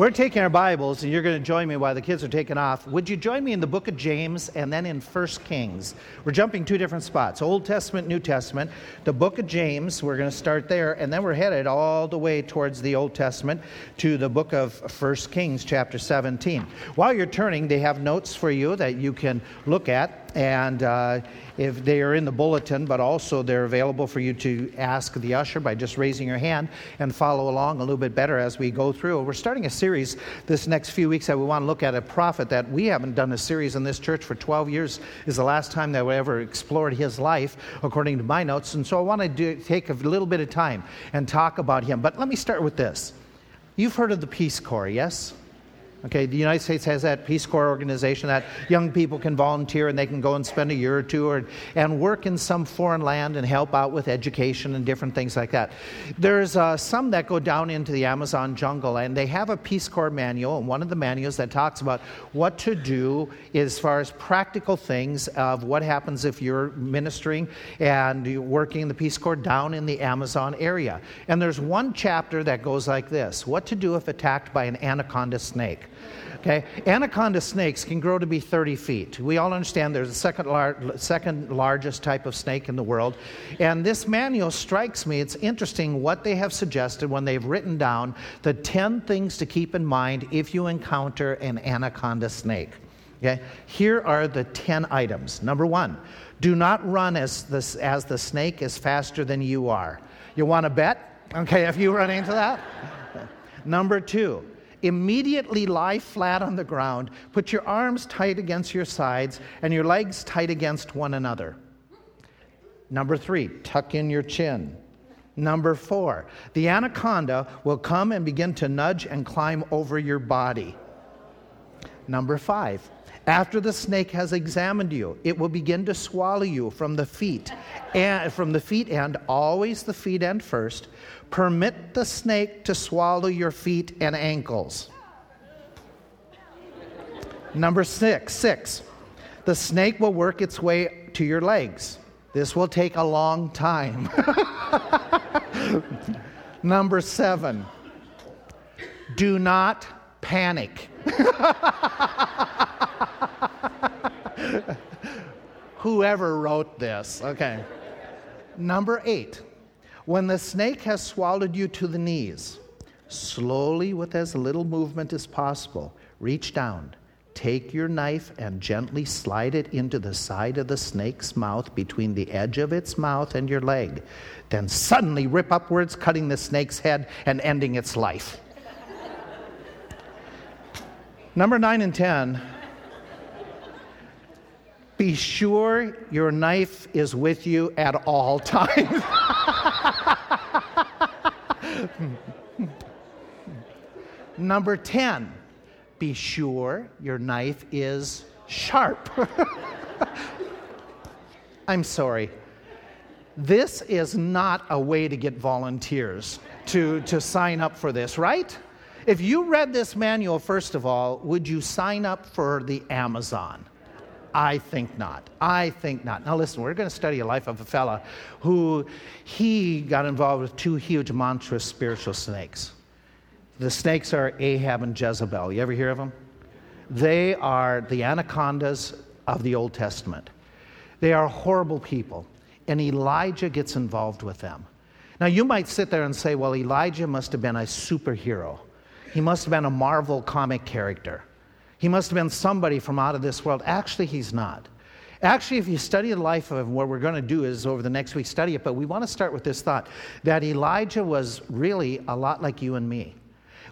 We're taking our Bibles, and you're going to join me while the kids are taking off. Would you join me in the book of James and then in 1 Kings? We're jumping two different spots Old Testament, New Testament. The book of James, we're going to start there, and then we're headed all the way towards the Old Testament to the book of 1 Kings, chapter 17. While you're turning, they have notes for you that you can look at, and uh, if they are in the bulletin, but also they're available for you to ask the usher by just raising your hand and follow along a little bit better as we go through. We're starting a series this next few weeks that we want to look at a prophet that we haven't done a series in this church for 12 years is the last time that we ever explored his life according to my notes. And so i want to do, take a little bit of time and talk about him. But let me start with this. You've heard of the peace corps yes Okay, the United States has that Peace Corps organization that young people can volunteer and they can go and spend a year or two or, and work in some foreign land and help out with education and different things like that. There's uh, some that go down into the Amazon jungle and they have a Peace Corps manual, and one of the manuals that talks about what to do as far as practical things of what happens if you're ministering and you're working in the Peace Corps down in the Amazon area. And there's one chapter that goes like this What to do if attacked by an anaconda snake. Okay, anaconda snakes can grow to be 30 feet. We all understand there's the second, lar- second largest type of snake in the world. And this manual strikes me, it's interesting what they have suggested when they've written down the 10 things to keep in mind if you encounter an anaconda snake. Okay, here are the 10 items. Number one, do not run as the, as the snake is faster than you are. You want to bet? Okay, if you run into that? Number two, immediately lie flat on the ground, put your arms tight against your sides, and your legs tight against one another. Number three, tuck in your chin. Number four, the anaconda will come and begin to nudge and climb over your body. Number five, after the snake has examined you, it will begin to swallow you from the feet and from the feet end, always the feet end first. Permit the snake to swallow your feet and ankles. Number six, six. The snake will work its way to your legs. This will take a long time. Number seven, do not panic. Whoever wrote this. Okay. Number eight, when the snake has swallowed you to the knees, slowly, with as little movement as possible, reach down, take your knife, and gently slide it into the side of the snake's mouth between the edge of its mouth and your leg. Then suddenly rip upwards, cutting the snake's head and ending its life. Number nine and ten. Be sure your knife is with you at all times. Number 10, be sure your knife is sharp. I'm sorry. This is not a way to get volunteers to, to sign up for this, right? If you read this manual, first of all, would you sign up for the Amazon? I think not. I think not. Now, listen, we're going to study a life of a fella who he got involved with two huge, monstrous spiritual snakes. The snakes are Ahab and Jezebel. You ever hear of them? They are the anacondas of the Old Testament. They are horrible people, and Elijah gets involved with them. Now, you might sit there and say, well, Elijah must have been a superhero. He must have been a Marvel comic character. He must have been somebody from out of this world. Actually, he's not. Actually, if you study the life of him, what we're going to do is over the next week study it, but we want to start with this thought that Elijah was really a lot like you and me.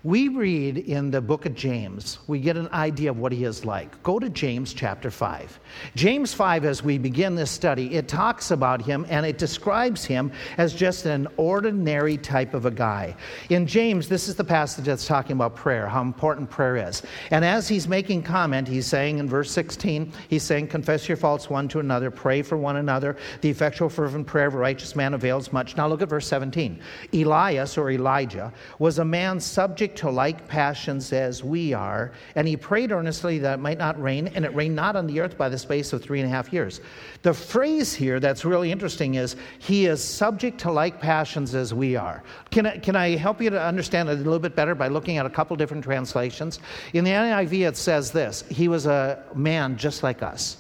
We read in the book of James, we get an idea of what he is like. Go to James chapter 5. James 5, as we begin this study, it talks about him and it describes him as just an ordinary type of a guy. In James, this is the passage that's talking about prayer, how important prayer is. And as he's making comment, he's saying in verse 16, he's saying, Confess your faults one to another, pray for one another. The effectual, fervent prayer of a righteous man avails much. Now look at verse 17. Elias, or Elijah, was a man subject to like passions as we are. And he prayed earnestly that it might not rain, and it rained not on the earth by the space of three and a half years. The phrase here that's really interesting is, he is subject to like passions as we are. Can I, can I help you to understand it a little bit better by looking at a couple different translations? In the NIV, it says this He was a man just like us.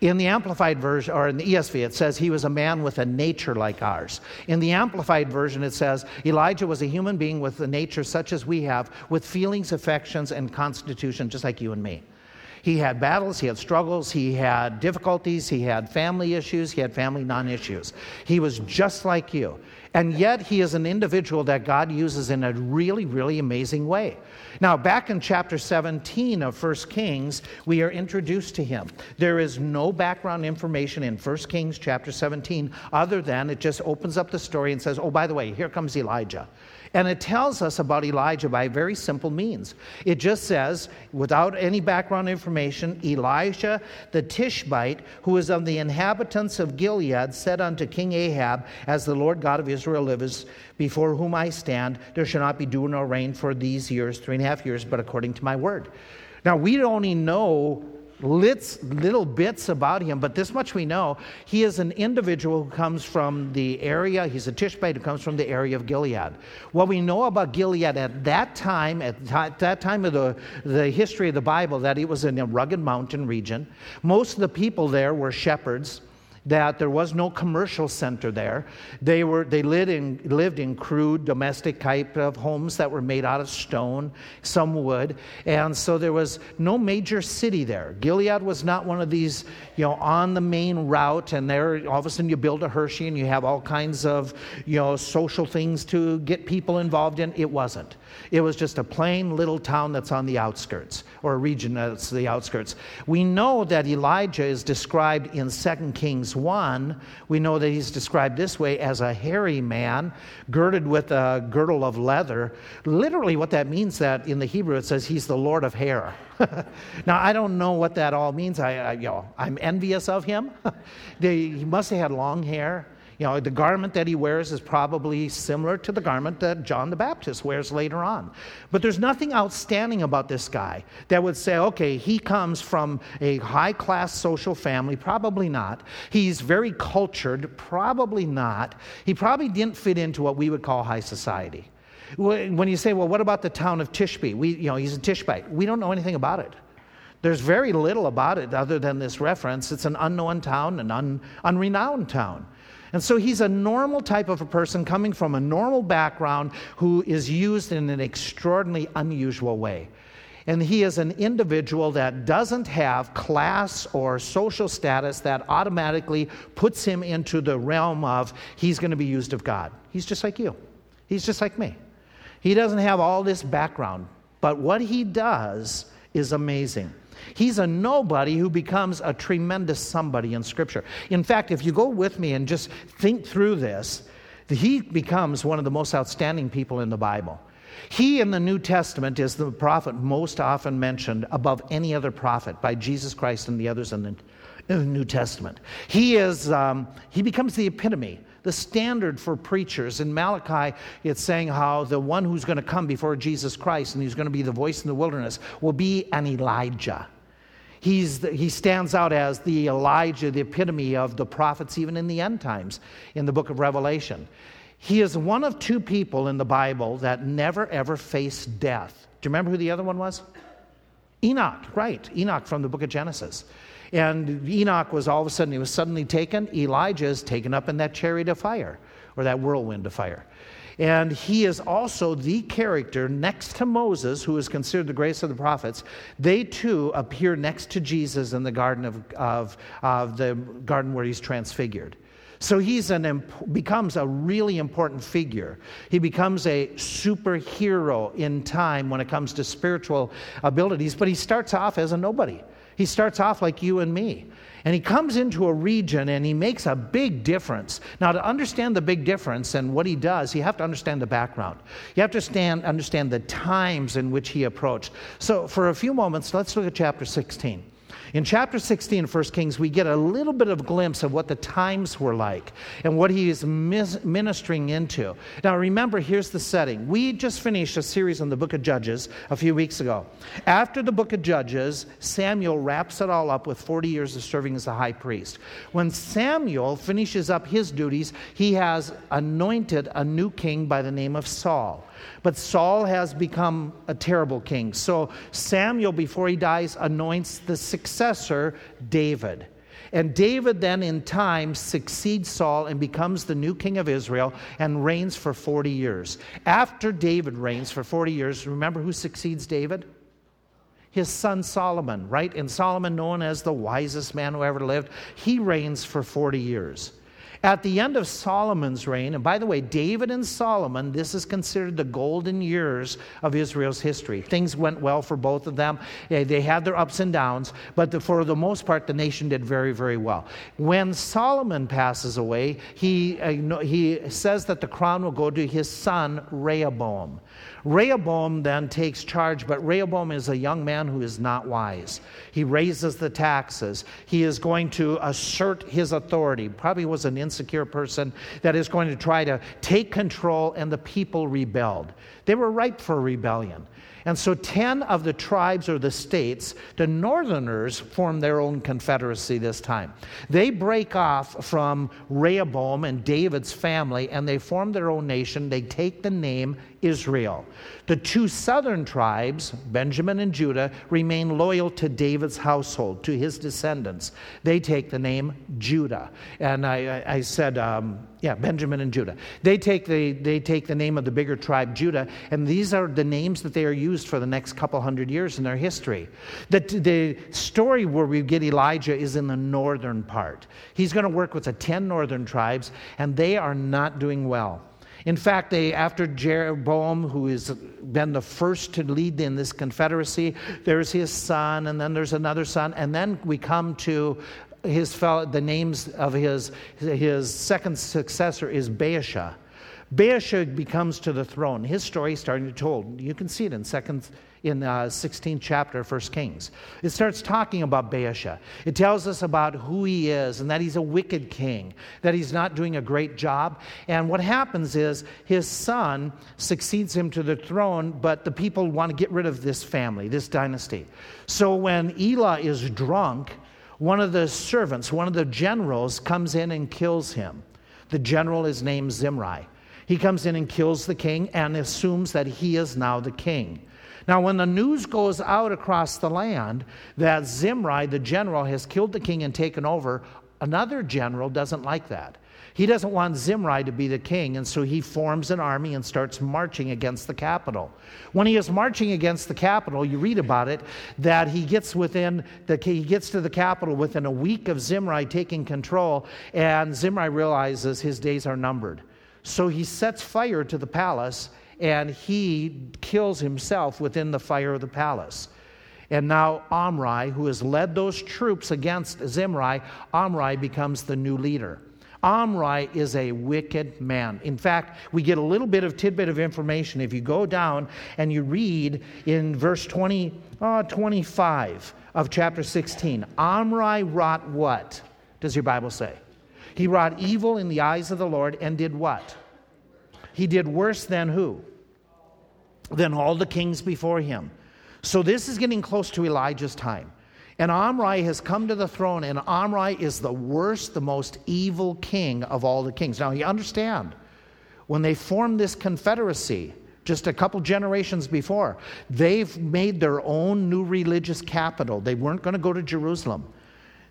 In the Amplified version, or in the ESV, it says he was a man with a nature like ours. In the Amplified version, it says Elijah was a human being with a nature such as we have, with feelings, affections, and constitution just like you and me. He had battles, he had struggles, he had difficulties, he had family issues, he had family non issues. He was just like you. And yet, he is an individual that God uses in a really, really amazing way. Now, back in chapter 17 of 1 Kings, we are introduced to him. There is no background information in 1 Kings chapter 17 other than it just opens up the story and says, oh, by the way, here comes Elijah. And it tells us about Elijah by very simple means. It just says, without any background information, Elijah the Tishbite, who is of the inhabitants of Gilead, said unto King Ahab, As the Lord God of Israel lives, before whom I stand, there shall not be dew nor rain for these years, three and a half years, but according to my word. Now, we only know little bits about him, but this much we know. He is an individual who comes from the area, he's a Tishbite who comes from the area of Gilead. What we know about Gilead at that time, at that time of the, the history of the Bible, that it was in a rugged mountain region. Most of the people there were shepherds that there was no commercial center there. They, were, they lived, in, lived in crude domestic type of homes that were made out of stone, some wood. And so there was no major city there. Gilead was not one of these, you know, on the main route, and there all of a sudden you build a Hershey and you have all kinds of, you know, social things to get people involved in. It wasn't. It was just a plain little town that's on the outskirts, or a region that's the outskirts. We know that Elijah is described in 2 Kings 1. We know that he's described this way as a hairy man, girded with a girdle of leather. Literally, what that means that in the Hebrew it says he's the Lord of hair. now, I don't know what that all means. I, I you know, I'm envious of him. he must have had long hair. You know, the garment that he wears is probably similar to the garment that John the Baptist wears later on. But there's nothing outstanding about this guy that would say, okay, he comes from a high class social family. Probably not. He's very cultured. Probably not. He probably didn't fit into what we would call high society. When you say, well, what about the town of Tishbe? We, you know, he's a Tishbite. We don't know anything about it. There's very little about it other than this reference. It's an unknown town, an un, unrenowned town. And so he's a normal type of a person coming from a normal background who is used in an extraordinarily unusual way. And he is an individual that doesn't have class or social status that automatically puts him into the realm of he's going to be used of God. He's just like you, he's just like me. He doesn't have all this background, but what he does is amazing. He's a nobody who becomes a tremendous somebody in Scripture. In fact, if you go with me and just think through this, he becomes one of the most outstanding people in the Bible. He in the New Testament is the prophet most often mentioned above any other prophet by Jesus Christ and the others in the, New Testament. He is, um, he becomes the epitome, the standard for preachers. In Malachi, it's saying how the one who's going to come before Jesus Christ and he's going to be the voice in the wilderness will be an Elijah. He's the, he stands out as the Elijah, the epitome of the prophets, even in the end times in the book of Revelation. He is one of two people in the Bible that never ever faced death. Do you remember who the other one was? Enoch, right. Enoch from the book of Genesis. And Enoch was all of a sudden, he was suddenly taken. Elijah is taken up in that chariot of fire or that whirlwind of fire. And he is also the character next to Moses, who is considered the grace of the prophets. They too appear next to Jesus in the garden of, of, of the garden where he's transfigured. So he's an becomes a really important figure. He becomes a superhero in time when it comes to spiritual abilities, but he starts off as a nobody. He starts off like you and me. And he comes into a region and he makes a big difference. Now, to understand the big difference and what he does, you have to understand the background. You have to stand, understand the times in which he approached. So, for a few moments, let's look at chapter 16. In chapter 16 of 1 Kings, we get a little bit of glimpse of what the times were like and what he is ministering into. Now, remember, here's the setting. We just finished a series on the book of Judges a few weeks ago. After the book of Judges, Samuel wraps it all up with 40 years of serving as a high priest. When Samuel finishes up his duties, he has anointed a new king by the name of Saul. But Saul has become a terrible king. So Samuel, before he dies, anoints the successor, David. And David then, in time, succeeds Saul and becomes the new king of Israel and reigns for 40 years. After David reigns for 40 years, remember who succeeds David? His son Solomon, right? And Solomon, known as the wisest man who ever lived, he reigns for 40 years. At the end of Solomon's reign, and by the way, David and Solomon, this is considered the golden years of Israel's history. Things went well for both of them. They had their ups and downs, but for the most part, the nation did very, very well. When Solomon passes away, he, uh, he says that the crown will go to his son, Rehoboam. Rehoboam then takes charge, but Rehoboam is a young man who is not wise. He raises the taxes. He is going to assert his authority. Probably was an insecure person that is going to try to take control, and the people rebelled. They were ripe for rebellion. And so 10 of the tribes or the states, the northerners, form their own confederacy this time. They break off from Rehoboam and David's family and they form their own nation. They take the name Israel. The two southern tribes, Benjamin and Judah, remain loyal to David's household, to his descendants. They take the name Judah. And I, I said, um, yeah, Benjamin and Judah. They take, the, they take the name of the bigger tribe, Judah, and these are the names that they are used for the next couple hundred years in their history. The, the story where we get Elijah is in the northern part. He's going to work with the 10 northern tribes, and they are not doing well. In fact, they, after Jeroboam, who has been the first to lead in this confederacy, there's his son, and then there's another son, and then we come to his fellow, the names of his, his second successor is Baasha. Baasha becomes to the throne. His story is starting to be told. You can see it in second in uh, 16th chapter of 1 Kings. It starts talking about Baasha. It tells us about who he is and that he's a wicked king, that he's not doing a great job. And what happens is his son succeeds him to the throne, but the people want to get rid of this family, this dynasty. So when Elah is drunk, one of the servants, one of the generals, comes in and kills him. The general is named Zimri. He comes in and kills the king and assumes that he is now the king. Now, when the news goes out across the land that Zimri, the general, has killed the king and taken over, another general doesn't like that. He doesn't want Zimri to be the king, and so he forms an army and starts marching against the capital. When he is marching against the capital, you read about it that he gets within the he gets to the capital within a week of Zimri taking control, and Zimri realizes his days are numbered. So he sets fire to the palace and he kills himself within the fire of the palace. And now Omri, who has led those troops against Zimri, Omri becomes the new leader. Omri is a wicked man. In fact, we get a little bit of tidbit of information. If you go down and you read in verse 20, uh, 25 of chapter 16, Omri wrought what? Does your Bible say? He wrought evil in the eyes of the Lord and did what? He did worse than who? Than all the kings before him. So this is getting close to Elijah's time. And Omri has come to the throne, and Omri is the worst, the most evil king of all the kings. Now, you understand, when they formed this confederacy, just a couple generations before, they've made their own new religious capital. They weren't going to go to Jerusalem.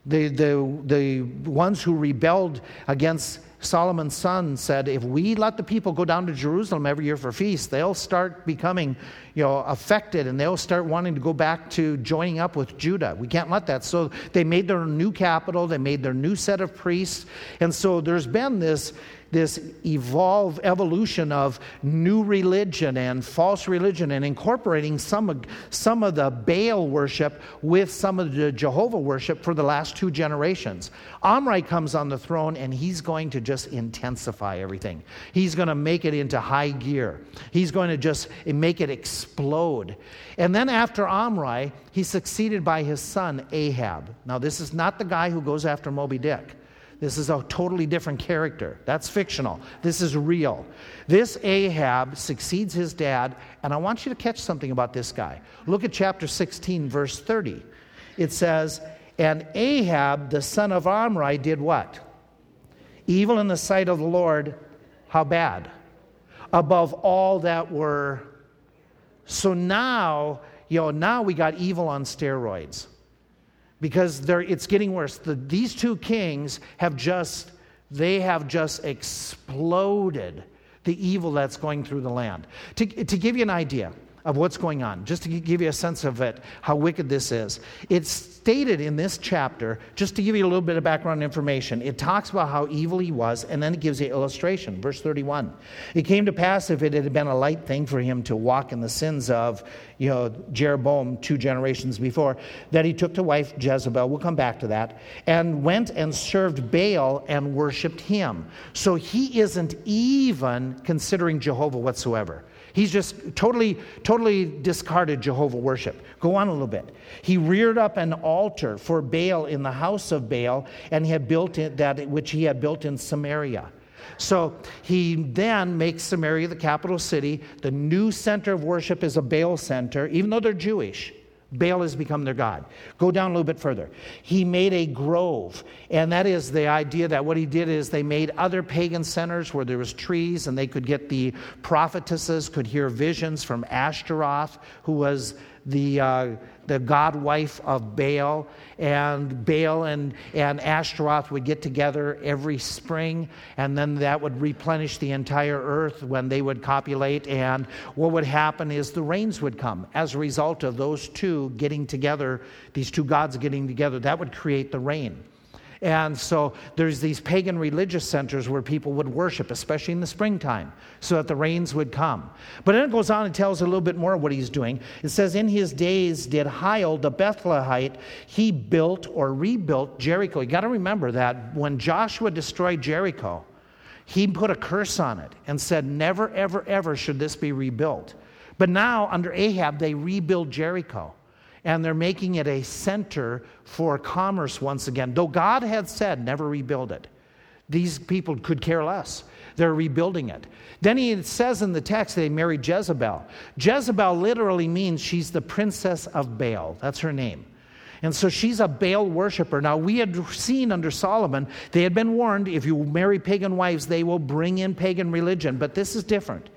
The, the, the ones who rebelled against Solomon's son said, if we let the people go down to Jerusalem every year for feasts, they'll start becoming, you know, affected and they'll start wanting to go back to joining up with Judah. We can't let that. So they made their new capital, they made their new set of priests. And so there's been this this evolve evolution of new religion and false religion and incorporating some of, some of the Baal worship with some of the Jehovah worship for the last two generations. Omri comes on the throne and he's going to just intensify everything. He's going to make it into high gear. He's going to just make it explode. And then after Omri, he's succeeded by his son Ahab. Now, this is not the guy who goes after Moby Dick. This is a totally different character. That's fictional. This is real. This Ahab succeeds his dad, and I want you to catch something about this guy. Look at chapter 16, verse 30. It says, And Ahab, the son of Omri, did what? Evil in the sight of the Lord. How bad? Above all that were. So now, you know, now we got evil on steroids because it's getting worse. The, these two kings have just, they have just exploded the evil that's going through the land. To, to give you an idea, of what's going on, just to give you a sense of it, how wicked this is. It's stated in this chapter, just to give you a little bit of background information, it talks about how evil he was, and then it gives you illustration. Verse 31. It came to pass if it had been a light thing for him to walk in the sins of, you know, Jeroboam two generations before, that he took to wife Jezebel, we'll come back to that, and went and served Baal and worshiped him. So he isn't even considering Jehovah whatsoever. He's just totally, totally discarded Jehovah worship. Go on a little bit. He reared up an altar for Baal in the house of Baal, and he had built it that which he had built in Samaria. So he then makes Samaria the capital city. The new center of worship is a Baal center, even though they're Jewish. Baal has become their god. Go down a little bit further. He made a grove, and that is the idea that what he did is they made other pagan centers where there was trees, and they could get the prophetesses could hear visions from Ashtaroth, who was the, uh, the god wife of Baal, and Baal and, and Ashtaroth would get together every spring, and then that would replenish the entire earth when they would copulate. And what would happen is the rains would come as a result of those two getting together, these two gods getting together. That would create the rain. And so there's these pagan religious centers where people would worship, especially in the springtime, so that the rains would come. But then it goes on and tells a little bit more of what he's doing. It says, In his days did Hiel the Bethlehemite, he built or rebuilt Jericho. You got to remember that when Joshua destroyed Jericho, he put a curse on it and said, Never, ever, ever should this be rebuilt. But now, under Ahab, they rebuild Jericho and they're making it a center for commerce once again. Though God had said, never rebuild it, these people could care less. They're rebuilding it. Then he says in the text they married Jezebel. Jezebel literally means she's the princess of Baal. That's her name. And so she's a Baal worshiper. Now, we had seen under Solomon, they had been warned if you marry pagan wives, they will bring in pagan religion. But this is different.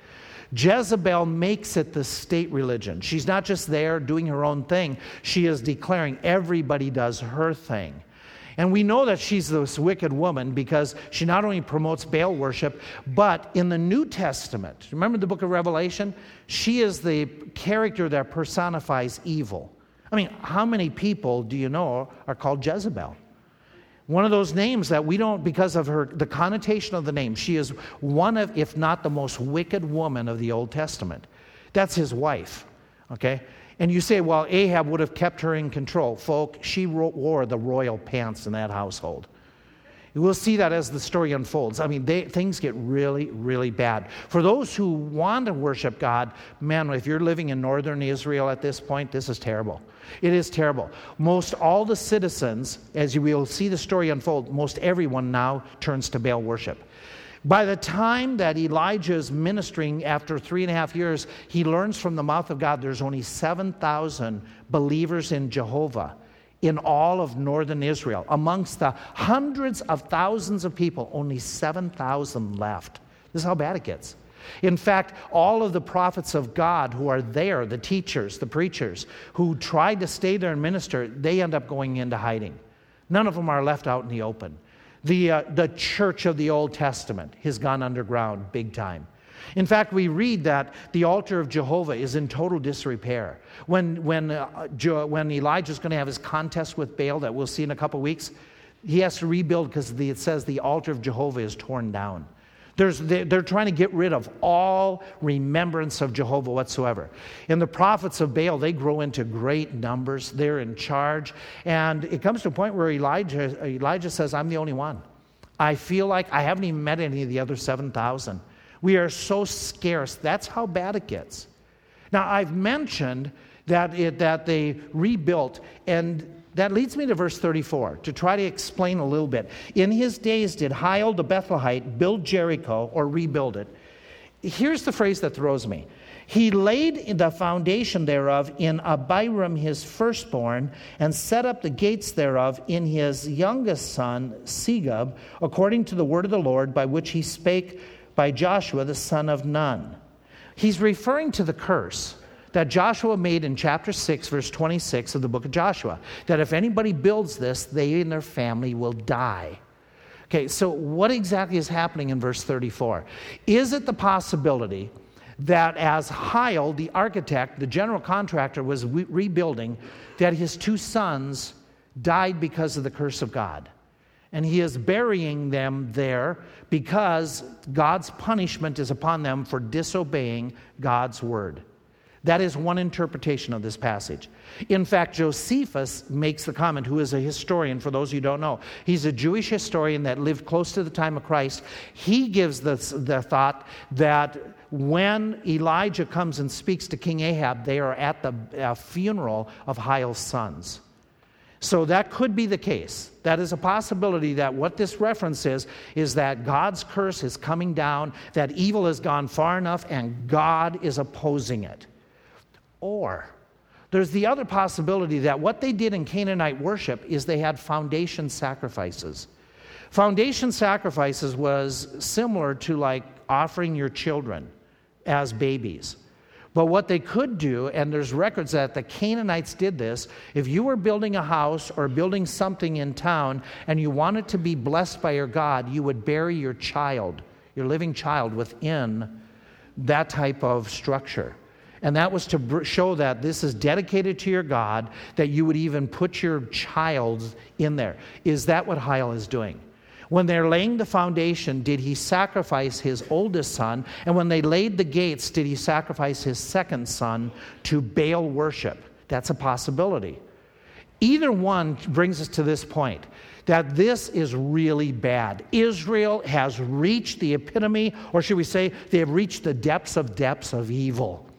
Jezebel makes it the state religion. She's not just there doing her own thing, she is declaring everybody does her thing. And we know that she's this wicked woman because she not only promotes Baal worship, but in the New Testament, remember the book of Revelation? She is the character that personifies evil. I mean, how many people do you know are called Jezebel? One of those names that we don't, because of her, the connotation of the name, she is one of, if not the most wicked woman of the Old Testament. That's his wife, okay? And you say, well, Ahab would have kept her in control. Folk, she wore the royal pants in that household. We'll see that as the story unfolds. I mean, they, things get really, really bad. For those who want to worship God, man, if you're living in northern Israel at this point, this is terrible. It is terrible. Most all the citizens, as you will see the story unfold, most everyone now turns to Baal worship. By the time that Elijah is ministering after three and a half years, he learns from the mouth of God there's only 7,000 believers in Jehovah in all of northern Israel. Amongst the hundreds of thousands of people, only 7,000 left. This is how bad it gets. In fact, all of the prophets of God who are there, the teachers, the preachers, who tried to stay there and minister, they end up going into hiding. None of them are left out in the open. The, uh, the church of the Old Testament has gone underground big time. In fact, we read that the altar of Jehovah is in total disrepair. When, when, uh, jo- when Elijah is going to have his contest with Baal, that we'll see in a couple weeks, he has to rebuild because it says the altar of Jehovah is torn down. There's, they're trying to get rid of all remembrance of Jehovah whatsoever. And the prophets of Baal, they grow into great numbers. They're in charge. And it comes to a point where Elijah, Elijah says, I'm the only one. I feel like I haven't even met any of the other 7,000. We are so scarce. That's how bad it gets. Now, I've mentioned that, it, that they rebuilt, and that leads me to verse 34 to try to explain a little bit. In his days, did Hiel the Bethelite build Jericho or rebuild it? Here's the phrase that throws me. He laid the foundation thereof in Abiram his firstborn, and set up the gates thereof in his youngest son, Segub, according to the word of the Lord by which he spake by Joshua the son of Nun. He's referring to the curse that Joshua made in chapter 6, verse 26 of the book of Joshua that if anybody builds this, they and their family will die. Okay, so what exactly is happening in verse 34? Is it the possibility that as Hiel, the architect, the general contractor, was re- rebuilding, that his two sons died because of the curse of God? And he is burying them there because God's punishment is upon them for disobeying God's word. That is one interpretation of this passage. In fact, Josephus makes the comment, who is a historian, for those who don't know. He's a Jewish historian that lived close to the time of Christ. He gives the, the thought that when Elijah comes and speaks to King Ahab, they are at the uh, funeral of Hiel's sons. So that could be the case. That is a possibility that what this reference is, is that God's curse is coming down, that evil has gone far enough, and God is opposing it. Or there's the other possibility that what they did in Canaanite worship is they had foundation sacrifices. Foundation sacrifices was similar to like offering your children as babies. But what they could do, and there's records that the Canaanites did this, if you were building a house or building something in town and you wanted to be blessed by your God, you would bury your child, your living child, within that type of structure. And that was to show that this is dedicated to your God, that you would even put your child in there. Is that what Hiel is doing? When they're laying the foundation, did he sacrifice his oldest son? And when they laid the gates, did he sacrifice his second son to Baal worship? That's a possibility. Either one brings us to this point that this is really bad. Israel has reached the epitome, or should we say, they have reached the depths of depths of evil.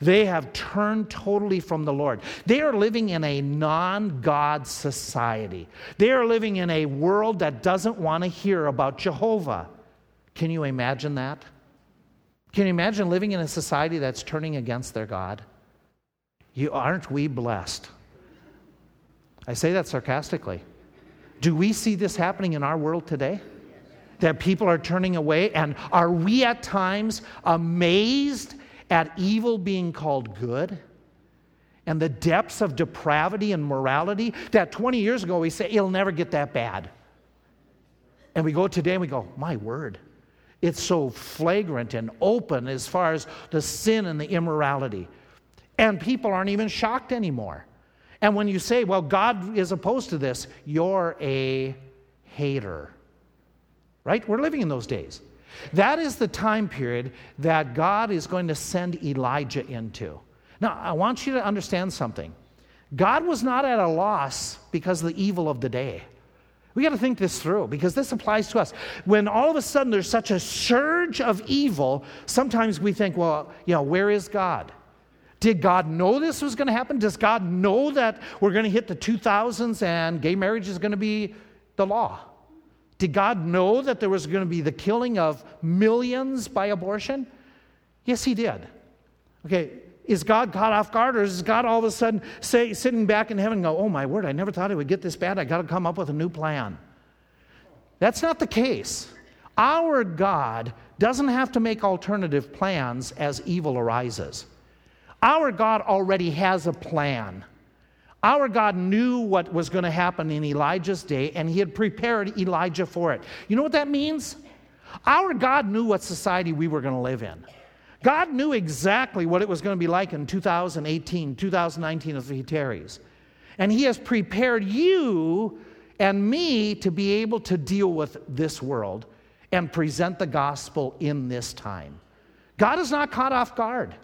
They have turned totally from the Lord. They are living in a non God society. They are living in a world that doesn't want to hear about Jehovah. Can you imagine that? Can you imagine living in a society that's turning against their God? You aren't we blessed? I say that sarcastically. Do we see this happening in our world today? That people are turning away? And are we at times amazed at evil being called good and the depths of depravity and morality that 20 years ago we say it'll never get that bad. And we go today and we go, my word. It's so flagrant and open as far as the sin and the immorality. And people aren't even shocked anymore. And when you say, well, God is opposed to this, you're a hater. Right? We're living in those days. That is the time period that God is going to send Elijah into. Now, I want you to understand something. God was not at a loss because of the evil of the day. We got to think this through because this applies to us. When all of a sudden there's such a surge of evil, sometimes we think, well, you know, where is God? Did God know this was going to happen? Does God know that we're going to hit the 2000s and gay marriage is going to be the law? Did God know that there was going to be the killing of millions by abortion? Yes, He did. Okay, is God caught off guard, or is God all of a sudden say, sitting back in heaven go, Oh my word, I never thought it would get this bad. I got to come up with a new plan? That's not the case. Our God doesn't have to make alternative plans as evil arises. Our God already has a plan. Our God knew what was going to happen in Elijah's day, and he had prepared Elijah for it. You know what that means? Our God knew what society we were going to live in. God knew exactly what it was going to be like in 2018, 2019 as he tarries. And he has prepared you and me to be able to deal with this world and present the gospel in this time. God is not caught off guard.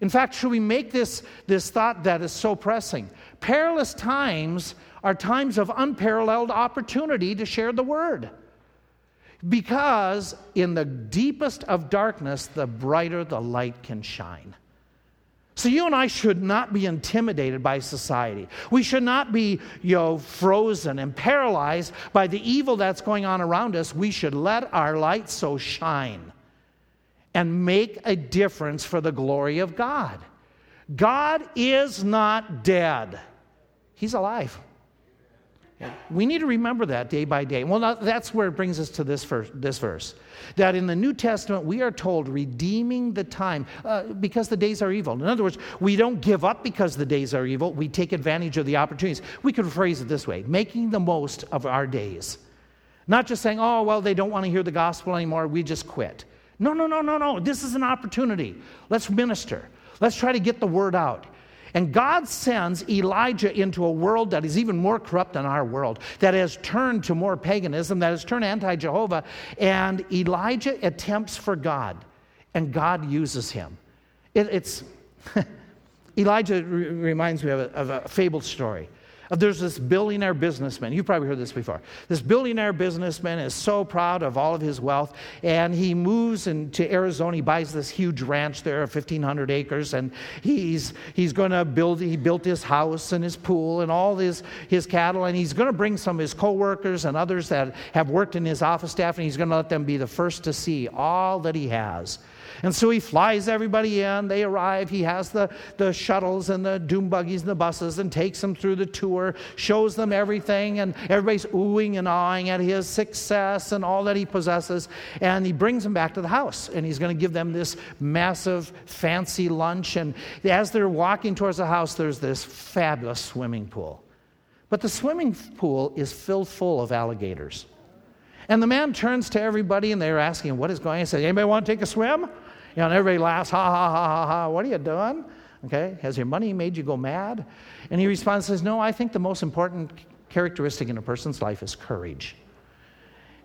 In fact, should we make this, this thought that is so pressing? Perilous times are times of unparalleled opportunity to share the word. Because in the deepest of darkness, the brighter the light can shine. So you and I should not be intimidated by society. We should not be, you know, frozen and paralyzed by the evil that's going on around us. We should let our light so shine and make a difference for the glory of God. God is not dead. He's alive. We need to remember that day by day. Well, that's where it brings us to this verse, this verse. That in the New Testament, we are told redeeming the time uh, because the days are evil. In other words, we don't give up because the days are evil. We take advantage of the opportunities. We could phrase it this way making the most of our days. Not just saying, oh, well, they don't want to hear the gospel anymore. We just quit. No, no, no, no, no. This is an opportunity. Let's minister. Let's try to get the word out. And God sends Elijah into a world that is even more corrupt than our world, that has turned to more paganism, that has turned anti Jehovah. And Elijah attempts for God, and God uses him. It, it's Elijah reminds me of a, of a fabled story. Uh, there's this billionaire businessman. You've probably heard this before. This billionaire businessman is so proud of all of his wealth, and he moves into Arizona. He buys this huge ranch there of 1,500 acres, and he's, he's going to build, he built his house and his pool and all his, his cattle, and he's going to bring some of his coworkers and others that have worked in his office staff, and he's going to let them be the first to see all that he has. And so he flies everybody in. They arrive. He has the, the shuttles and the doom buggies and the buses and takes them through the tour, shows them everything, and everybody's oohing and awing at his success and all that he possesses. And he brings them back to the house. And he's going to give them this massive, fancy lunch. And as they're walking towards the house, there's this fabulous swimming pool. But the swimming pool is filled full of alligators. And the man turns to everybody and they're asking, What is going on? He says, Anybody want to take a swim? You know, and everybody laughs, ha, ha, ha, ha, ha. What are you doing? Okay, has your money made you go mad? And he responds, says, No, I think the most important characteristic in a person's life is courage.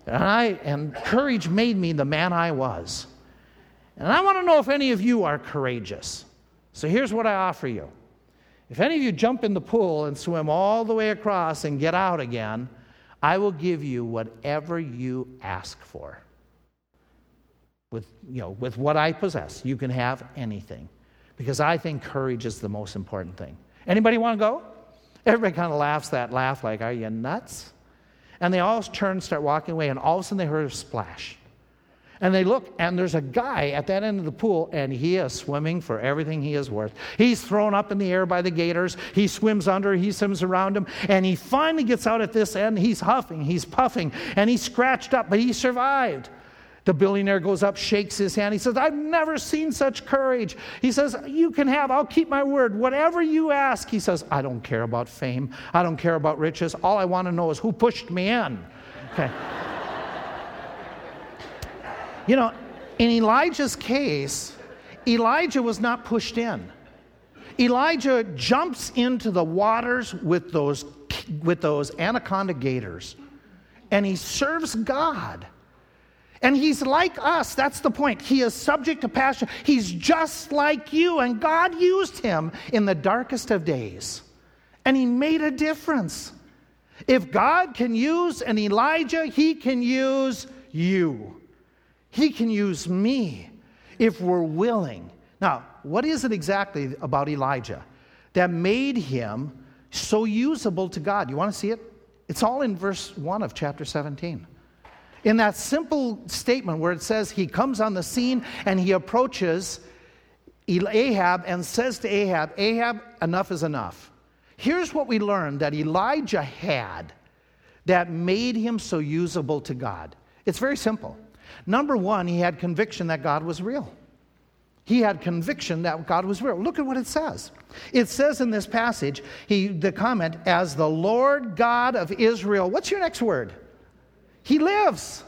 And, I, and courage made me the man I was. And I want to know if any of you are courageous. So here's what I offer you. If any of you jump in the pool and swim all the way across and get out again, I will give you whatever you ask for with, you know, with what I possess. You can have anything. Because I think courage is the most important thing. Anybody want to go? Everybody kind of laughs that laugh, like, are you nuts? And they all turn and start walking away, and all of a sudden they heard a splash. And they look, and there's a guy at that end of the pool, and he is swimming for everything he is worth. He's thrown up in the air by the gators. He swims under, he swims around him, and he finally gets out at this end. He's huffing, he's puffing, and he's scratched up, but he survived. The billionaire goes up, shakes his hand. He says, I've never seen such courage. He says, You can have, I'll keep my word. Whatever you ask. He says, I don't care about fame. I don't care about riches. All I want to know is who pushed me in. Okay. you know, in Elijah's case, Elijah was not pushed in. Elijah jumps into the waters with those, with those anaconda gators and he serves God. And he's like us. That's the point. He is subject to passion. He's just like you. And God used him in the darkest of days. And he made a difference. If God can use an Elijah, he can use you. He can use me if we're willing. Now, what is it exactly about Elijah that made him so usable to God? You want to see it? It's all in verse 1 of chapter 17. In that simple statement where it says he comes on the scene and he approaches Ahab and says to Ahab, Ahab, enough is enough. Here's what we learned that Elijah had that made him so usable to God. It's very simple. Number one, he had conviction that God was real. He had conviction that God was real. Look at what it says. It says in this passage, he, the comment, as the Lord God of Israel. What's your next word? He lives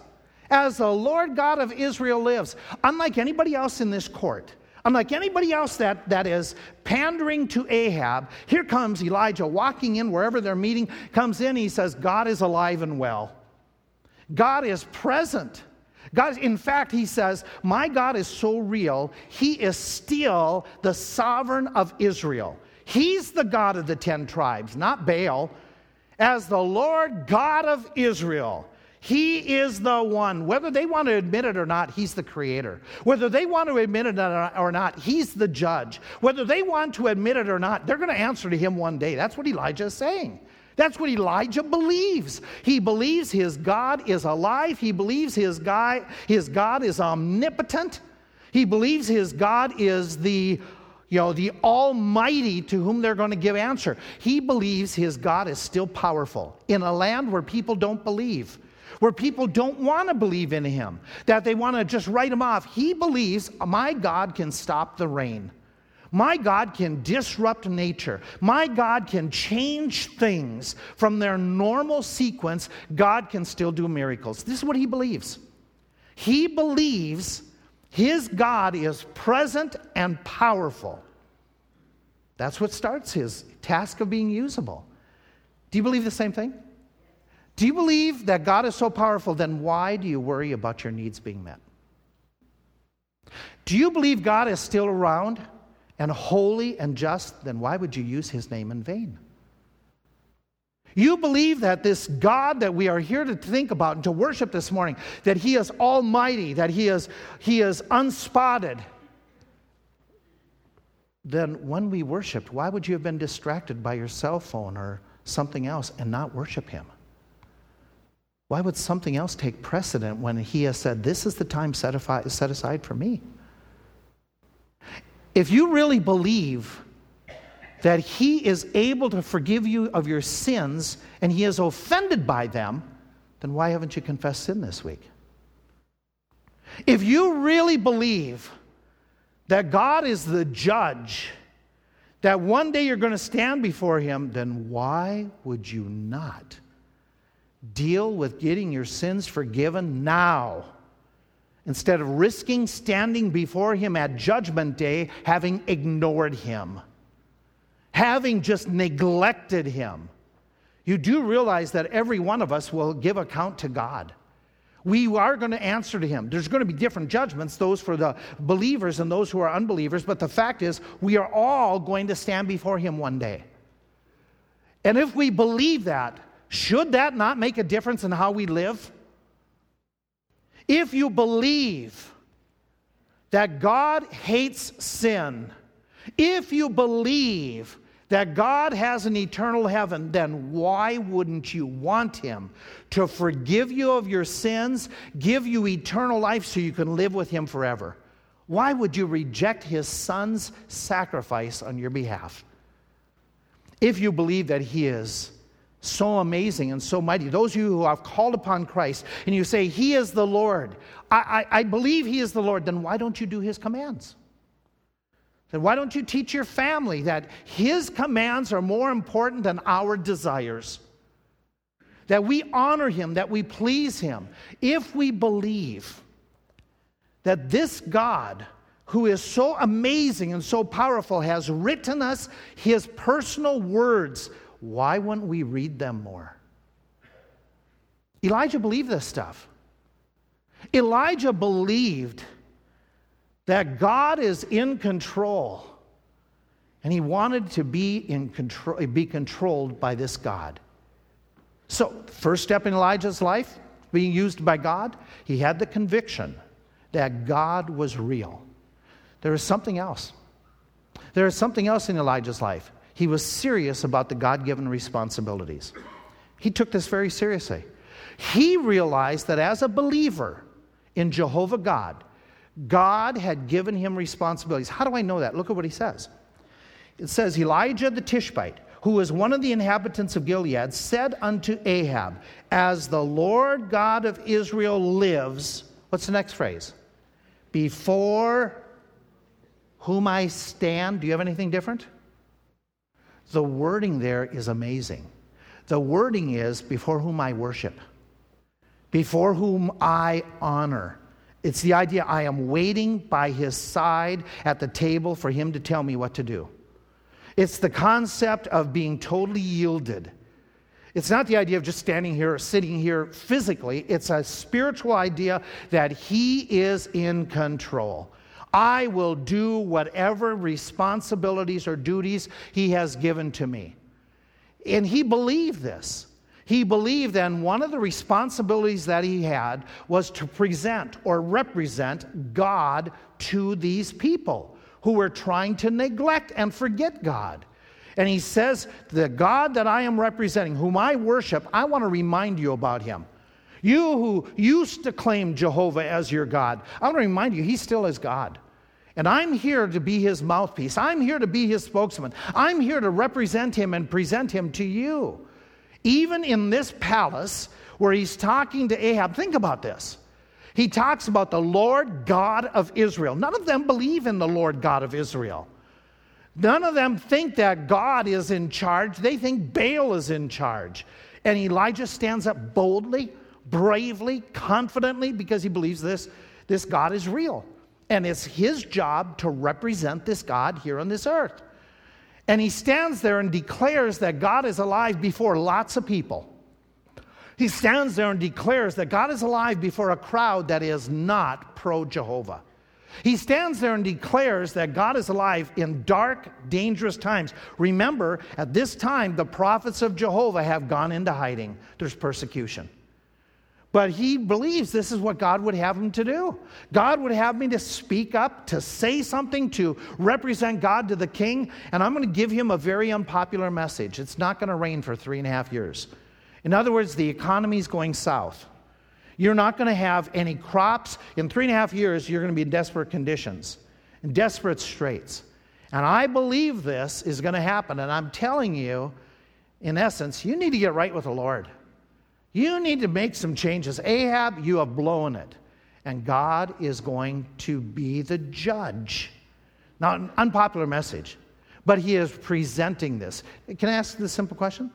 as the Lord God of Israel lives. Unlike anybody else in this court, unlike anybody else that, that is pandering to Ahab, here comes Elijah walking in wherever they're meeting, comes in, he says, God is alive and well. God is present. God, in fact, he says, My God is so real, he is still the sovereign of Israel. He's the God of the ten tribes, not Baal. As the Lord God of Israel, he is the one. Whether they want to admit it or not, He's the creator. Whether they want to admit it or not, He's the judge. Whether they want to admit it or not, they're going to answer to Him one day. That's what Elijah is saying. That's what Elijah believes. He believes his God is alive. He believes his God, his God is omnipotent. He believes his God is the, you know, the Almighty to whom they're going to give answer. He believes his God is still powerful in a land where people don't believe, where people don't want to believe in him, that they want to just write him off. He believes my God can stop the rain. My God can disrupt nature. My God can change things from their normal sequence. God can still do miracles. This is what he believes. He believes his God is present and powerful. That's what starts his task of being usable. Do you believe the same thing? Do you believe that God is so powerful? Then why do you worry about your needs being met? Do you believe God is still around? and holy and just, then why would you use his name in vain? You believe that this God that we are here to think about and to worship this morning, that he is almighty, that he is, he is unspotted. Then when we worshiped, why would you have been distracted by your cell phone or something else and not worship him? Why would something else take precedent when he has said, This is the time set, set aside for me? If you really believe that He is able to forgive you of your sins and He is offended by them, then why haven't you confessed sin this week? If you really believe that God is the judge, that one day you're going to stand before Him, then why would you not deal with getting your sins forgiven now? instead of risking standing before him at judgment day having ignored him, having just neglected him. You do realize that every one of us will give account to God. We are going to answer to him. There's going to be different judgments, those for the believers and those who are unbelievers, but the fact is, we are all going to stand before him one day. And if we believe that, should that not make a difference in how we live? If you believe that God hates sin, if you believe that God has an eternal heaven, then why wouldn't you want Him to forgive you of your sins, give you eternal life so you can live with Him forever? Why would you reject His Son's sacrifice on your behalf? If you believe that He is so amazing and so mighty. Those of you who have called upon Christ and you say, He is the Lord, I, I, I, believe He is the Lord, then why don't you do His commands? Then why don't you teach your family that His commands are more important than our desires? That we honor Him, that we please Him. If we believe that this God, who is so amazing and so powerful, has written us His personal words why wouldn't we read them more? Elijah believed this stuff. Elijah believed that God is in control, and he wanted to be, in control, be controlled by this God. So, first step in Elijah's life, being used by God, he had the conviction that God was real. There is something else. There is something else in Elijah's life. He was serious about the God given responsibilities. He took this very seriously. He realized that as a believer in Jehovah God, God had given him responsibilities. How do I know that? Look at what he says. It says, Elijah the Tishbite, who was one of the inhabitants of Gilead, said unto Ahab, As the Lord God of Israel lives, what's the next phrase? Before whom I stand. Do you have anything different? The wording there is amazing. The wording is before whom I worship, before whom I honor. It's the idea I am waiting by his side at the table for him to tell me what to do. It's the concept of being totally yielded. It's not the idea of just standing here or sitting here physically. It's a spiritual idea that He is in control. I will do whatever responsibilities or duties He has given to me. And he believed this. He believed then one of the responsibilities that he had was to present or represent God to these people who were trying to neglect and forget God. And he says, The God that I am representing, whom I worship, I want to remind you about him. You who used to claim Jehovah as your God, I want to remind you, he still is God. And I'm here to be his mouthpiece. I'm here to be his spokesman. I'm here to represent him and present him to you. Even in this palace where he's talking to Ahab, think about this. He talks about the Lord God of Israel. None of them believe in the Lord God of Israel. None of them think that God is in charge. They think Baal is in charge. And Elijah stands up boldly, bravely, confidently because he believes this, this God is real. And it's his job to represent this God here on this earth. And he stands there and declares that God is alive before lots of people. He stands there and declares that God is alive before a crowd that is not pro Jehovah. He stands there and declares that God is alive in dark, dangerous times. Remember, at this time, the prophets of Jehovah have gone into hiding. There's persecution. But he believes this is what God would have him to do. God would have me to speak up, to say something, to represent God to the king, and I'm going to give him a very unpopular message. It's not going to rain for three and a half years. In other words, the economy is going south. You're not going to have any crops. In three and a half years, you're going to be in desperate conditions, in desperate straits. And I believe this is going to happen. And I'm telling you, in essence, you need to get right with the Lord. You need to make some changes. Ahab, you have blown it. And God is going to be the judge. Now, an unpopular message, but he is presenting this. Can I ask this simple question?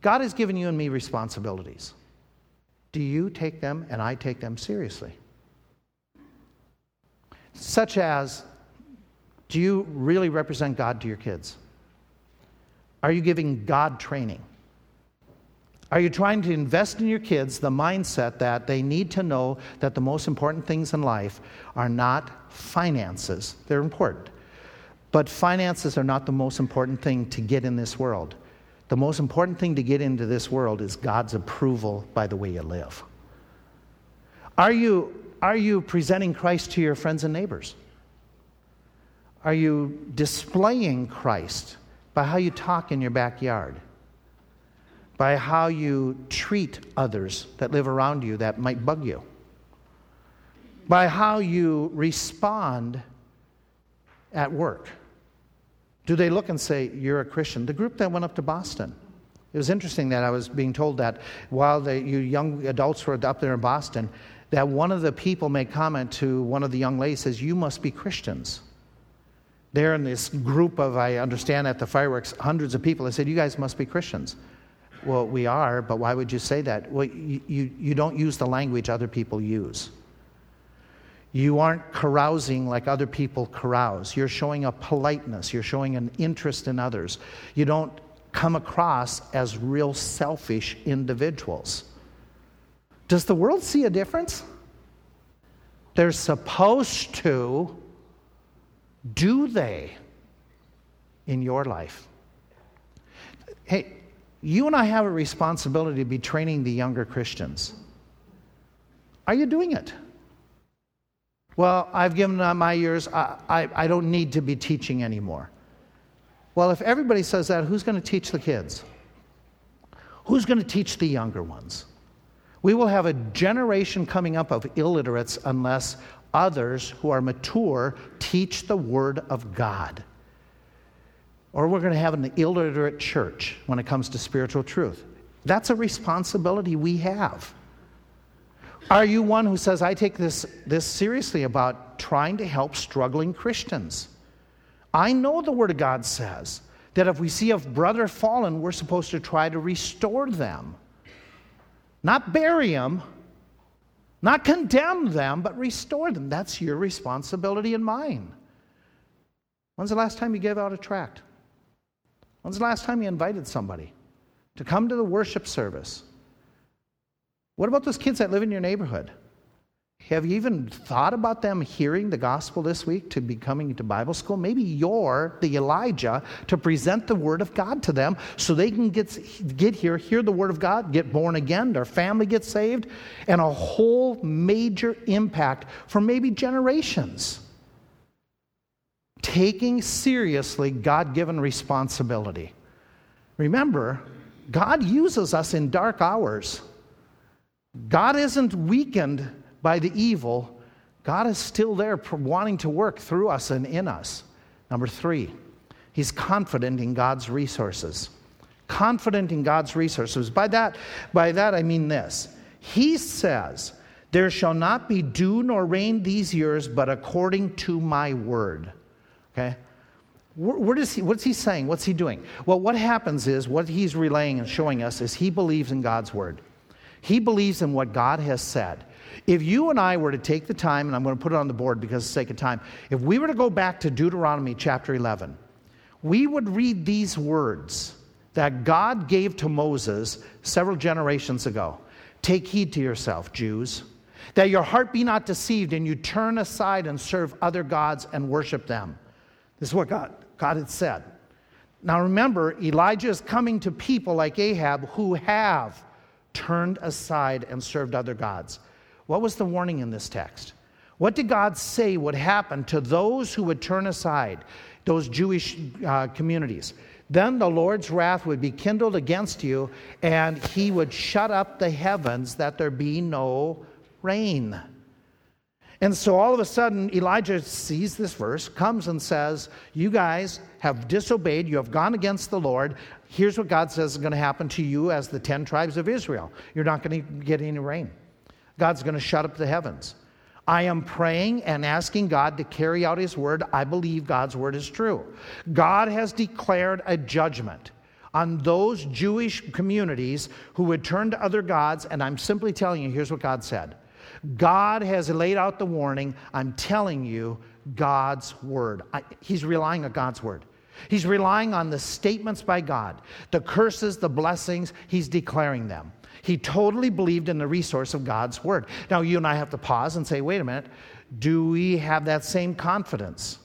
God has given you and me responsibilities. Do you take them and I take them seriously? Such as, do you really represent God to your kids? Are you giving God training? Are you trying to invest in your kids the mindset that they need to know that the most important things in life are not finances? They're important. But finances are not the most important thing to get in this world. The most important thing to get into this world is God's approval by the way you live. Are you, are you presenting Christ to your friends and neighbors? Are you displaying Christ by how you talk in your backyard? By how you treat others that live around you that might bug you, by how you respond at work. Do they look and say, You're a Christian? The group that went up to Boston. It was interesting that I was being told that while the, you young adults were up there in Boston, that one of the people made comment to one of the young ladies says, You must be Christians. There in this group of, I understand at the fireworks, hundreds of people, I said, You guys must be Christians. Well, we are, but why would you say that? Well, you, you, you don't use the language other people use. You aren't carousing like other people carouse. You're showing a politeness, you're showing an interest in others. You don't come across as real selfish individuals. Does the world see a difference? They're supposed to. Do they in your life? Hey, you and I have a responsibility to be training the younger Christians. Are you doing it? Well, I've given up my years, I, I, I don't need to be teaching anymore. Well, if everybody says that, who's going to teach the kids? Who's going to teach the younger ones? We will have a generation coming up of illiterates unless others who are mature teach the Word of God or we're going to have an illiterate church when it comes to spiritual truth. That's a responsibility we have. Are you one who says, I take this, this seriously about trying to help struggling Christians? I know the Word of God says that if we see a brother fallen, we're supposed to try to restore them. Not bury them, not condemn them, but restore them. That's your responsibility and mine. When's the last time you gave out a tract? When's the last time you invited somebody? to come to the worship service. What about those kids that live in your neighborhood? Have you even thought about them hearing the gospel this week to be coming to Bible school? Maybe you're the Elijah to present the word of God to them so they can get, get here, hear the word of God, get born again, their family gets saved, and a whole major impact for maybe generations. Taking seriously God given responsibility. Remember, God uses us in dark hours. God isn't weakened by the evil. God is still there wanting to work through us and in us. Number three, he's confident in God's resources. Confident in God's resources. By that, by that I mean this. He says, There shall not be dew nor rain these years, but according to my word. Okay? Where does he, what's he saying? What's he doing? Well, what happens is, what he's relaying and showing us is he believes in God's word. He believes in what God has said. If you and I were to take the time, and I'm going to put it on the board because of the sake of time, if we were to go back to Deuteronomy chapter 11, we would read these words that God gave to Moses several generations ago Take heed to yourself, Jews, that your heart be not deceived and you turn aside and serve other gods and worship them. This is what God, God had said. Now remember, Elijah is coming to people like Ahab who have turned aside and served other gods. What was the warning in this text? What did God say would happen to those who would turn aside, those Jewish uh, communities? Then the Lord's wrath would be kindled against you, and he would shut up the heavens that there be no rain. And so all of a sudden, Elijah sees this verse, comes and says, You guys have disobeyed, you have gone against the Lord. Here's what God says is going to happen to you as the 10 tribes of Israel. You're not going to get any rain. God's going to shut up the heavens. I am praying and asking God to carry out His word. I believe God's word is true. God has declared a judgment on those Jewish communities who would turn to other gods, and I'm simply telling you here's what God said God has laid out the warning. I'm telling you God's word. I, he's relying on God's word. He's relying on the statements by God, the curses, the blessings, he's declaring them. He totally believed in the resource of God's word. Now, you and I have to pause and say, wait a minute, do we have that same confidence?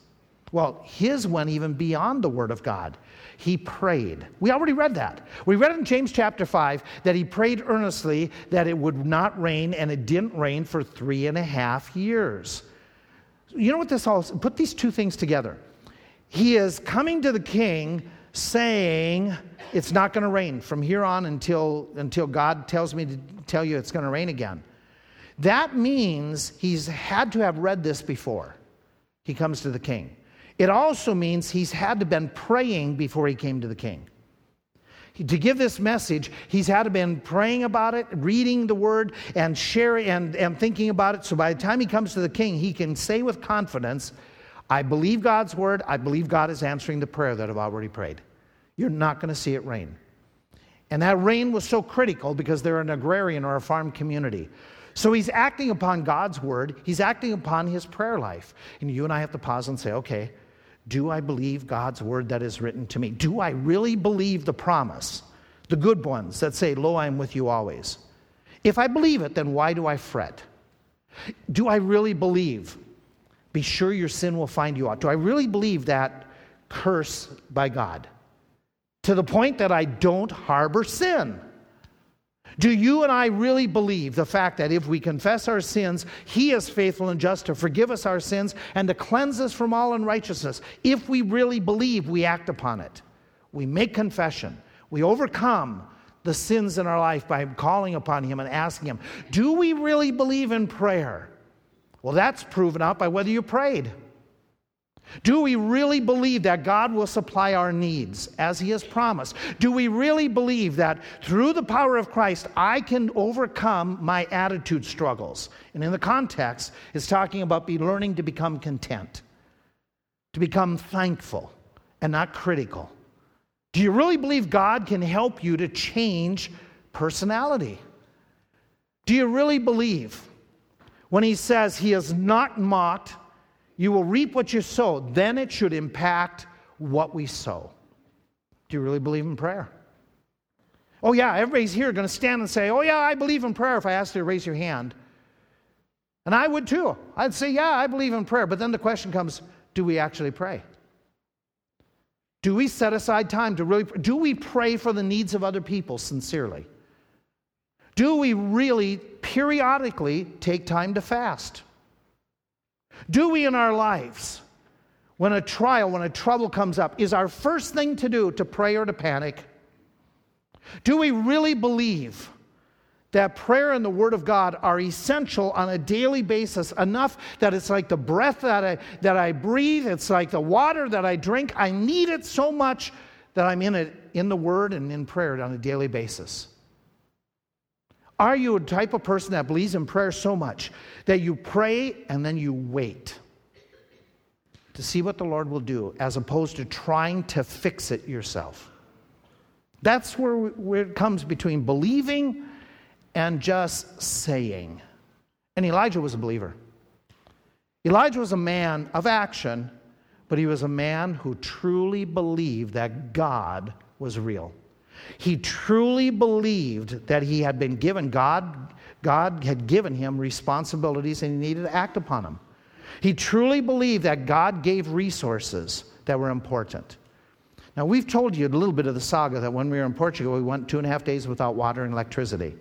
Well, his went even beyond the word of God he prayed. We already read that. We read in James chapter 5 that he prayed earnestly that it would not rain, and it didn't rain for three and a half years. You know what this all put these two things together. He is coming to the king saying, It's not going to rain from here on until, until God tells me to tell you it's going to rain again. That means he's had to have read this before he comes to the king. It also means he's had to been praying before he came to the king. To give this message, he's had to been praying about it, reading the word, and sharing and, and thinking about it. So by the time he comes to the king, he can say with confidence, I believe God's word. I believe God is answering the prayer that I've already prayed. You're not going to see it rain. And that rain was so critical because they're an agrarian or a farm community. So he's acting upon God's word, he's acting upon his prayer life. And you and I have to pause and say, okay, do I believe God's word that is written to me? Do I really believe the promise, the good ones that say, Lo, I am with you always? If I believe it, then why do I fret? Do I really believe? Be sure your sin will find you out. Do I really believe that curse by God? To the point that I don't harbor sin. Do you and I really believe the fact that if we confess our sins, He is faithful and just to forgive us our sins and to cleanse us from all unrighteousness? If we really believe, we act upon it. We make confession. We overcome the sins in our life by calling upon Him and asking Him. Do we really believe in prayer? Well, that's proven out by whether you prayed. Do we really believe that God will supply our needs as He has promised? Do we really believe that through the power of Christ, I can overcome my attitude struggles? And in the context, it's talking about be learning to become content, to become thankful and not critical. Do you really believe God can help you to change personality? Do you really believe when He says He is not mocked? You will reap what you sow. Then it should impact what we sow. Do you really believe in prayer? Oh, yeah, everybody's here going to stand and say, Oh, yeah, I believe in prayer if I asked you to raise your hand. And I would too. I'd say, Yeah, I believe in prayer. But then the question comes do we actually pray? Do we set aside time to really do we pray for the needs of other people sincerely? Do we really periodically take time to fast? Do we in our lives, when a trial, when a trouble comes up, is our first thing to do to pray or to panic? Do we really believe that prayer and the Word of God are essential on a daily basis, enough that it's like the breath that I, that I breathe, it's like the water that I drink. I need it so much that I'm in it in the Word and in prayer on a daily basis. Are you a type of person that believes in prayer so much that you pray and then you wait to see what the Lord will do as opposed to trying to fix it yourself? That's where, where it comes between believing and just saying. And Elijah was a believer. Elijah was a man of action, but he was a man who truly believed that God was real. He truly believed that he had been given, God, God had given him responsibilities and he needed to act upon them. He truly believed that God gave resources that were important. Now, we've told you a little bit of the saga that when we were in Portugal, we went two and a half days without water and electricity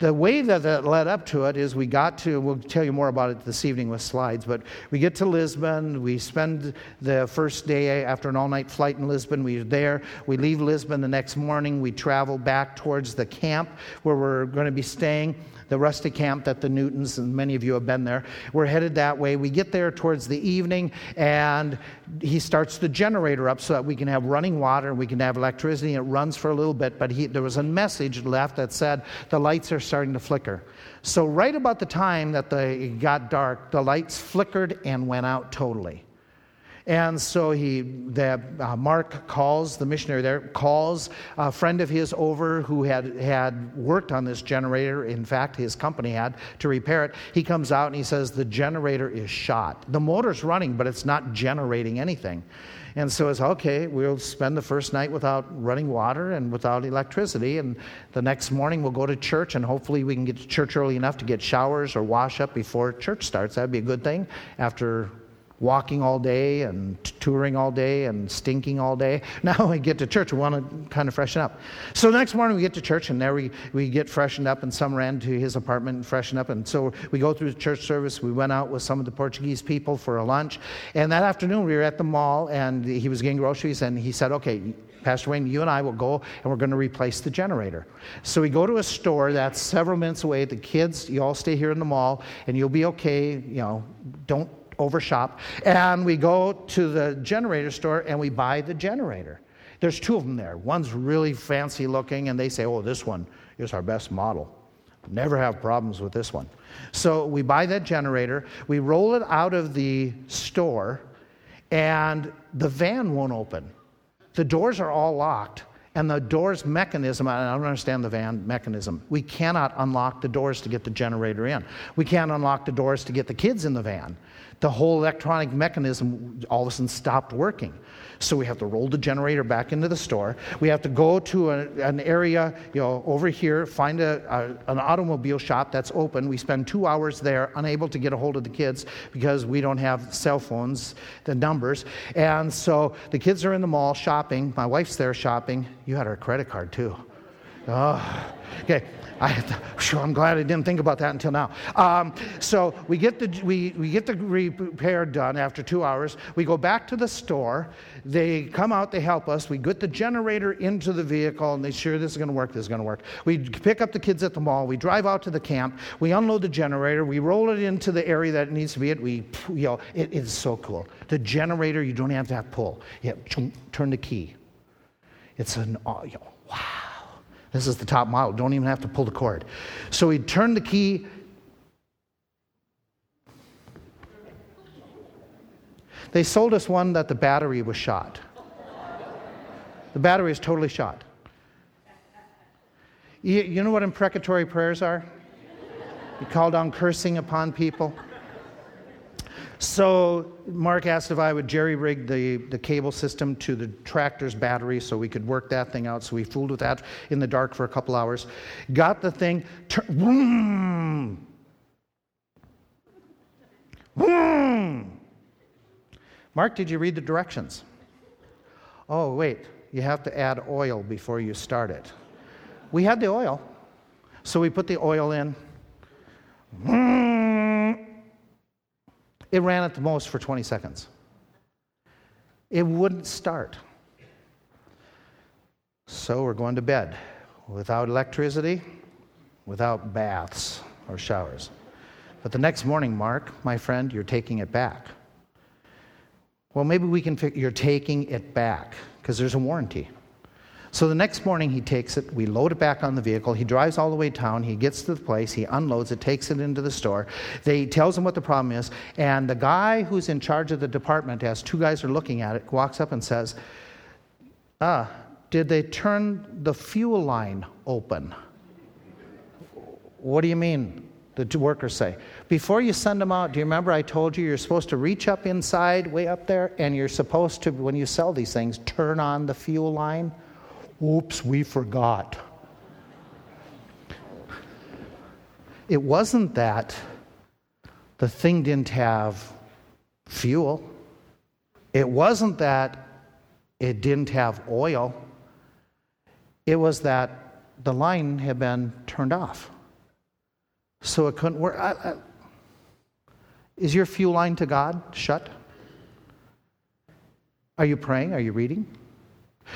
the way that that led up to it is we got to, we'll tell you more about it this evening with slides, but we get to Lisbon. We spend the first day after an all night flight in Lisbon. We're there. We leave Lisbon the next morning. We travel back towards the camp where we're going to be staying the rustic camp that the Newtons, and many of you have been there. We're headed that way. We get there towards the evening, and he starts the generator up so that we can have running water and we can have electricity. It runs for a little bit, but he, there was a message left that said the lights are starting to flicker. So, right about the time that the, it got dark, the lights flickered and went out totally. And so he, the, uh, Mark calls, the missionary there, calls a friend of his over who had, had worked on this generator. In fact, his company had to repair it. He comes out and he says, The generator is shot. The motor's running, but it's not generating anything. And so it's okay, we'll spend the first night without running water and without electricity. And the next morning we'll go to church and hopefully we can get to church early enough to get showers or wash up before church starts. That'd be a good thing after walking all day and touring all day and stinking all day. Now we get to church, we want to kind of freshen up. So next morning we get to church and there we, we get freshened up and some ran to his apartment and freshened up. And so we go through the church service. We went out with some of the Portuguese people for a lunch. And that afternoon we were at the mall and he was getting groceries and he said, okay, Pastor Wayne, you and I will go and we're going to replace the generator. So we go to a store that's several minutes away. The kids, you all stay here in the mall and you'll be okay. You know, don't overshop. And we go to the generator store and we buy the generator. There's two of them there. One's really fancy looking, and they say, oh, this one is our best model. Never have problems with this one. So we buy that generator, we roll it out of the store, and the van won't open. The doors are all locked. And the doors mechanism, I don't understand the van mechanism. We cannot unlock the doors to get the generator in. We can't unlock the doors to get the kids in the van the whole electronic mechanism all of a sudden stopped working. So we have to roll the generator back into the store. We have to go to a, an area, you know, over here, find a, a, an automobile shop that's open. We spend two hours there, unable to get a hold of the kids because we don't have cell phones, the numbers. And so the kids are in the mall shopping. My wife's there shopping. You had her credit card too. Oh, okay. I, I'm glad I didn't think about that until now. Um, so we get, the, we, we get the repair done after two hours. We go back to the store. They come out, they help us. We get the generator into the vehicle, and they sure this is going to work, this is going to work. We pick up the kids at the mall. We drive out to the camp. We unload the generator. We roll it into the area that it needs to be at. We, you know, it is so cool. The generator, you don't have to have pull. You have, turn the key. It's an, you know, wow. This is the top model. Don't even have to pull the cord. So he turned the key. They sold us one that the battery was shot. The battery is totally shot. You, you know what imprecatory prayers are? You call down cursing upon people. So Mark asked if I would jerry rig the, the cable system to the tractor's battery so we could work that thing out. So we fooled with that in the dark for a couple hours. Got the thing. Tur-. Mark, did you read the directions? Oh, wait, you have to add oil before you start it. We had the oil. So we put the oil in. It ran at the most for 20 seconds. It wouldn't start. So we're going to bed without electricity, without baths or showers. But the next morning, Mark, my friend, you're taking it back. Well, maybe we can you're taking it back because there's a warranty. So the next morning, he takes it, we load it back on the vehicle. He drives all the way town. He gets to the place, he unloads it, takes it into the store. They tells him what the problem is, and the guy who's in charge of the department, as two guys are looking at it, walks up and says, Ah, did they turn the fuel line open? What do you mean? The workers say. Before you send them out, do you remember I told you you're supposed to reach up inside, way up there, and you're supposed to, when you sell these things, turn on the fuel line? Oops, we forgot. It wasn't that the thing didn't have fuel, it wasn't that it didn't have oil, it was that the line had been turned off. So it couldn't work. I, I, is your fuel line to God shut? Are you praying? Are you reading?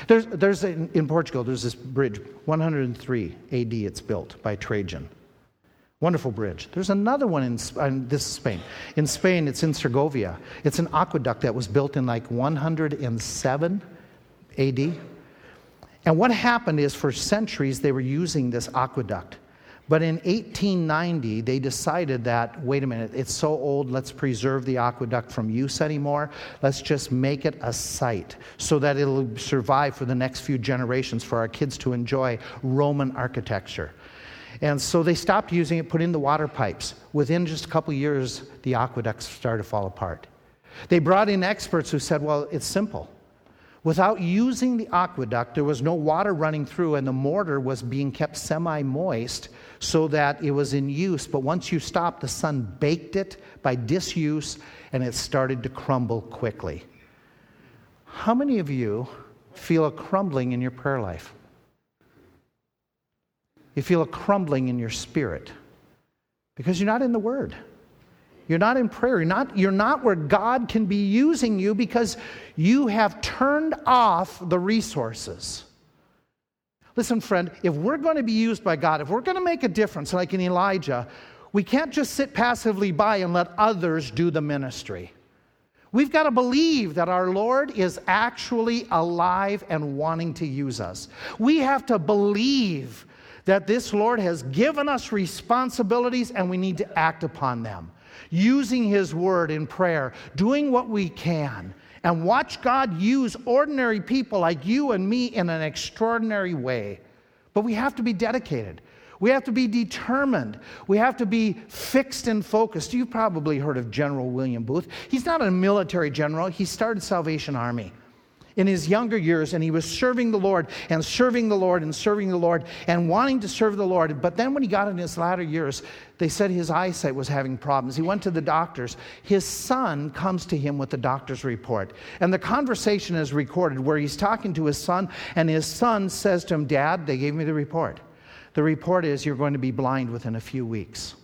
There's, there's a, in Portugal, there's this bridge, 103 AD, it's built by Trajan. Wonderful bridge. There's another one in, in this is Spain. In Spain, it's in Segovia. It's an aqueduct that was built in like 107 AD. And what happened is for centuries they were using this aqueduct. But in 1890, they decided that, wait a minute, it's so old, let's preserve the aqueduct from use anymore. Let's just make it a site so that it'll survive for the next few generations for our kids to enjoy Roman architecture. And so they stopped using it, put in the water pipes. Within just a couple years, the aqueducts started to fall apart. They brought in experts who said, well, it's simple. Without using the aqueduct, there was no water running through, and the mortar was being kept semi moist so that it was in use. But once you stopped, the sun baked it by disuse, and it started to crumble quickly. How many of you feel a crumbling in your prayer life? You feel a crumbling in your spirit because you're not in the Word. You're not in prayer. You're not, you're not where God can be using you because you have turned off the resources. Listen, friend, if we're going to be used by God, if we're going to make a difference, like in Elijah, we can't just sit passively by and let others do the ministry. We've got to believe that our Lord is actually alive and wanting to use us. We have to believe that this Lord has given us responsibilities and we need to act upon them using His Word in prayer, doing what we can, and watch God use ordinary people like you and me in an extraordinary way. But we have to be dedicated. We have to be determined. We have to be fixed and focused. You've probably heard of General William Booth. He's not a military general, he started Salvation Army in his younger years, and he was serving the Lord and serving the Lord and serving the Lord and wanting to serve the Lord. But then when he got in his latter years, they said his eyesight was having problems. He went to the doctors. His son comes to him with the doctor's report. And the conversation is recorded where he's talking to his son, and his son says to him, Dad, they gave me the report. The report is you're going to be blind within a few weeks.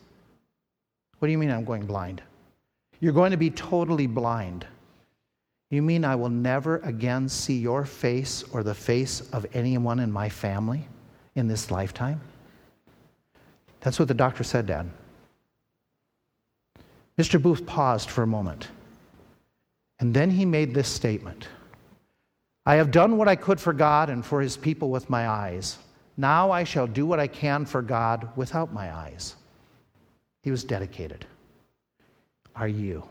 What do you mean I'm going blind? You're going to be totally blind. You mean I will never again see your face or the face of anyone in my family in this lifetime? That's what the doctor said, Dad. Mr. Booth paused for a moment. And then he made this statement I have done what I could for God and for his people with my eyes. Now I shall do what I can for God without my eyes. He was dedicated. Are you?